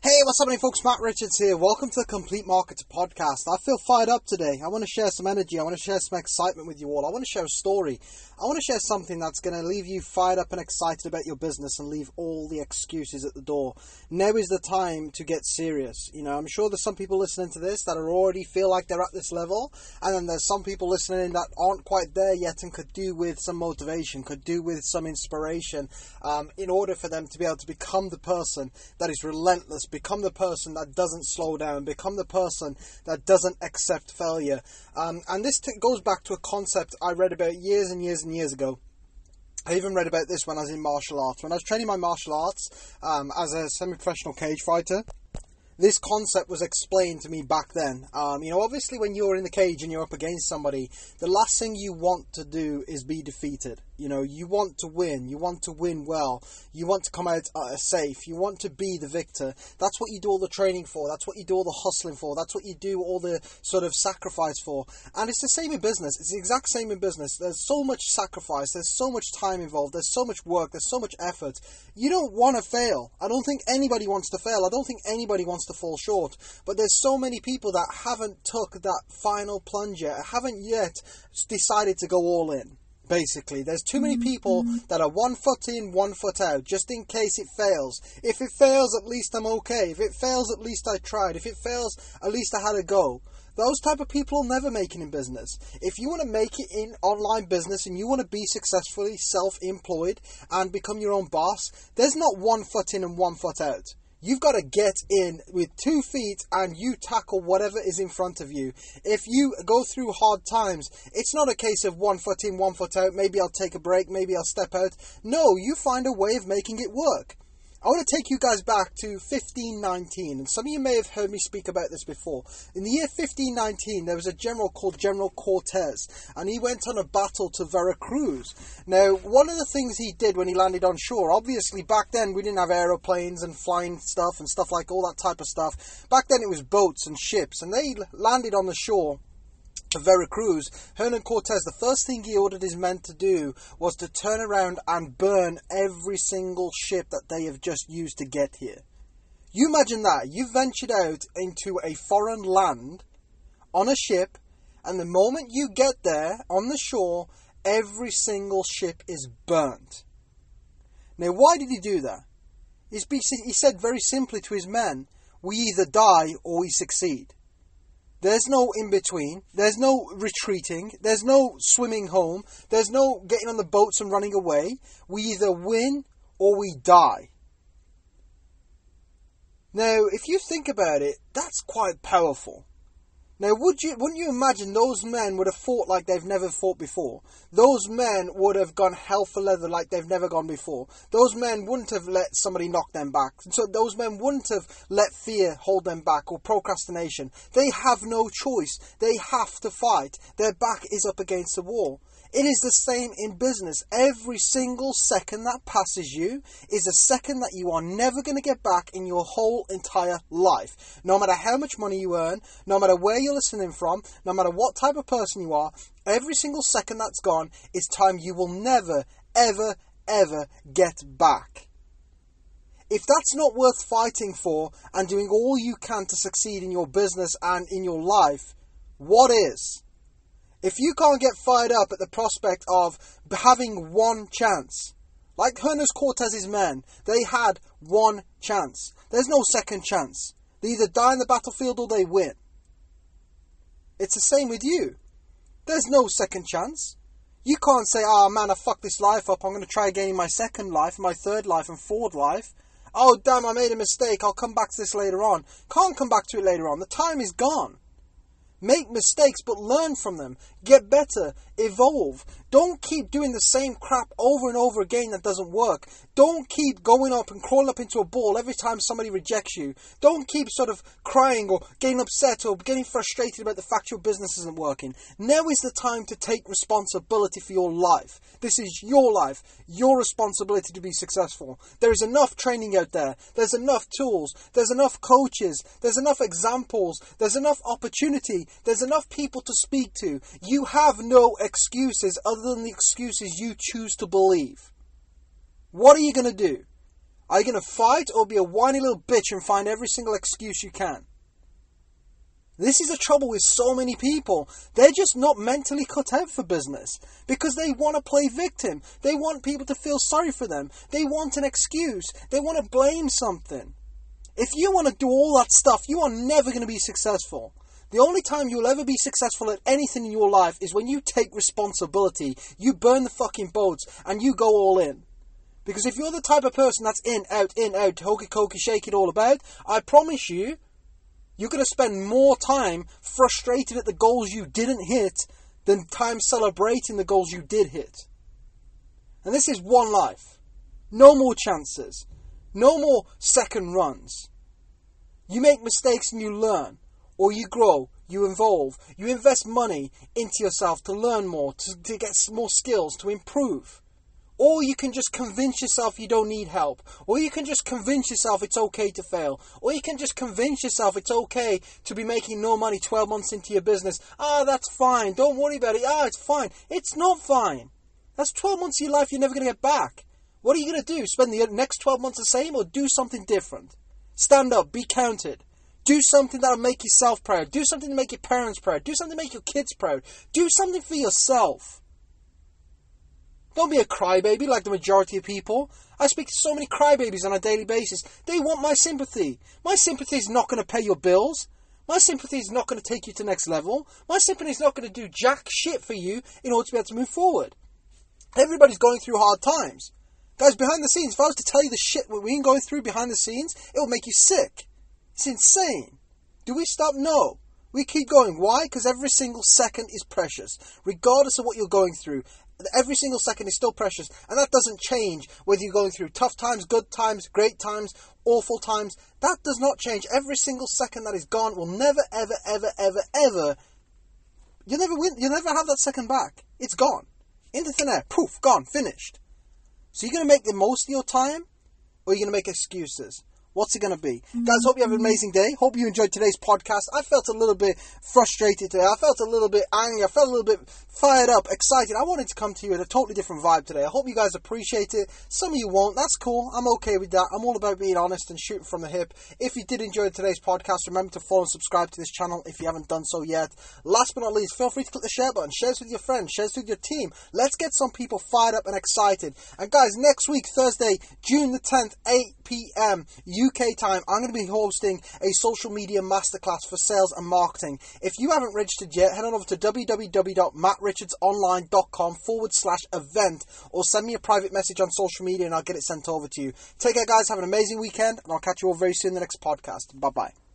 Hey, what's happening, folks? Matt Richards here. Welcome to the Complete Marketer podcast. I feel fired up today. I want to share some energy. I want to share some excitement with you all. I want to share a story. I want to share something that's going to leave you fired up and excited about your business and leave all the excuses at the door. Now is the time to get serious. You know, I'm sure there's some people listening to this that are already feel like they're at this level, and then there's some people listening that aren't quite there yet and could do with some motivation, could do with some inspiration, um, in order for them to be able to become the person that is relentless become the person that doesn't slow down, become the person that doesn't accept failure. Um, and this t- goes back to a concept I read about years and years and years ago. I even read about this when I was in martial arts. When I was training my martial arts um, as a semi professional cage fighter, this concept was explained to me back then. Um, you know, obviously, when you're in the cage and you're up against somebody, the last thing you want to do is be defeated. You know, you want to win. You want to win well. You want to come out uh, safe. You want to be the victor. That's what you do all the training for. That's what you do all the hustling for. That's what you do all the sort of sacrifice for. And it's the same in business. It's the exact same in business. There's so much sacrifice. There's so much time involved. There's so much work. There's so much effort. You don't want to fail. I don't think anybody wants to fail. I don't think anybody wants to fall short. But there's so many people that haven't took that final plunge yet, haven't yet decided to go all in basically. There's too many mm-hmm. people that are one foot in, one foot out, just in case it fails. If it fails, at least I'm okay. If it fails, at least I tried. If it fails, at least I had a go. Those type of people will never make it in business. If you want to make it in online business and you want to be successfully self-employed and become your own boss, there's not one foot in and one foot out. You've got to get in with two feet and you tackle whatever is in front of you. If you go through hard times, it's not a case of one foot in, one foot out. Maybe I'll take a break, maybe I'll step out. No, you find a way of making it work. I want to take you guys back to 1519, and some of you may have heard me speak about this before. In the year 1519, there was a general called General Cortez, and he went on a battle to Veracruz. Now, one of the things he did when he landed on shore, obviously back then we didn't have aeroplanes and flying stuff and stuff like all that type of stuff. Back then it was boats and ships, and they landed on the shore of Veracruz, Hernan Cortez, the first thing he ordered his men to do was to turn around and burn every single ship that they have just used to get here. You imagine that. You've ventured out into a foreign land on a ship, and the moment you get there on the shore, every single ship is burnt. Now, why did he do that? He said very simply to his men, We either die or we succeed. There's no in between. There's no retreating. There's no swimming home. There's no getting on the boats and running away. We either win or we die. Now, if you think about it, that's quite powerful. Now, would you, wouldn't you imagine those men would have fought like they've never fought before? Those men would have gone hell for leather like they've never gone before. Those men wouldn't have let somebody knock them back. So those men wouldn't have let fear hold them back or procrastination. They have no choice. They have to fight. Their back is up against the wall. It is the same in business. Every single second that passes you is a second that you are never going to get back in your whole entire life. No matter how much money you earn, no matter where you're listening from, no matter what type of person you are, every single second that's gone is time you will never, ever, ever get back. If that's not worth fighting for and doing all you can to succeed in your business and in your life, what is? If you can't get fired up at the prospect of having one chance, like Hernan Cortez's men, they had one chance. There's no second chance. They either die in the battlefield or they win. It's the same with you. There's no second chance. You can't say, oh man, I fucked this life up. I'm going to try again in my second life, my third life, and fourth life. Oh damn, I made a mistake. I'll come back to this later on. Can't come back to it later on. The time is gone. Make mistakes, but learn from them. Get better. Evolve. Don't keep doing the same crap over and over again that doesn't work. Don't keep going up and crawling up into a ball every time somebody rejects you. Don't keep sort of crying or getting upset or getting frustrated about the fact your business isn't working. Now is the time to take responsibility for your life. This is your life, your responsibility to be successful. There is enough training out there. There's enough tools. There's enough coaches. There's enough examples. There's enough opportunity there's enough people to speak to. You have no excuses other than the excuses you choose to believe. What are you going to do? Are you going to fight or be a whiny little bitch and find every single excuse you can? This is the trouble with so many people. They're just not mentally cut out for business because they want to play victim. They want people to feel sorry for them. They want an excuse. They want to blame something. If you want to do all that stuff, you are never going to be successful. The only time you'll ever be successful at anything in your life is when you take responsibility, you burn the fucking boats, and you go all in. Because if you're the type of person that's in, out, in, out, hokey cokey, shake it all about, I promise you, you're going to spend more time frustrated at the goals you didn't hit than time celebrating the goals you did hit. And this is one life. No more chances. No more second runs. You make mistakes and you learn, or you grow, you evolve, you invest money into yourself to learn more, to, to get more skills, to improve. Or you can just convince yourself you don't need help. Or you can just convince yourself it's okay to fail. Or you can just convince yourself it's okay to be making no money 12 months into your business. Ah, that's fine. Don't worry about it. Ah, it's fine. It's not fine. That's 12 months of your life you're never going to get back. What are you going to do? Spend the next 12 months the same or do something different? Stand up. Be counted. Do something that'll make yourself proud. Do something to make your parents proud. Do something to make your kids proud. Do something for yourself. Don't be a crybaby like the majority of people. I speak to so many crybabies on a daily basis. They want my sympathy. My sympathy is not going to pay your bills. My sympathy is not going to take you to next level. My sympathy is not going to do jack shit for you in order to be able to move forward. Everybody's going through hard times. Guys, behind the scenes, if I was to tell you the shit we've been going through behind the scenes, it would make you sick. It's insane. Do we stop? No. We keep going. Why? Because every single second is precious. Regardless of what you're going through, every single second is still precious, and that doesn't change whether you're going through tough times, good times, great times, awful times. That does not change. Every single second that is gone will never, ever, ever, ever, ever. You'll never win. You'll never have that second back. It's gone into thin air. Poof, gone, finished. So you're going to make the most of your time, or you're going to make excuses. What's it going to be? Mm-hmm. Guys, hope you have an amazing day. Hope you enjoyed today's podcast. I felt a little bit frustrated today. I felt a little bit angry. I felt a little bit fired up, excited. I wanted to come to you with a totally different vibe today. I hope you guys appreciate it. Some of you won't. That's cool. I'm okay with that. I'm all about being honest and shooting from the hip. If you did enjoy today's podcast, remember to follow and subscribe to this channel if you haven't done so yet. Last but not least, feel free to click the share button. Share this with your friends. Share this with your team. Let's get some people fired up and excited. And guys, next week, Thursday, June the 10th, 8 p.m. UK time, I'm going to be hosting a social media masterclass for sales and marketing. If you haven't registered yet, head on over to www.mattrichardsonline.com forward slash event or send me a private message on social media and I'll get it sent over to you. Take care, guys. Have an amazing weekend, and I'll catch you all very soon in the next podcast. Bye bye.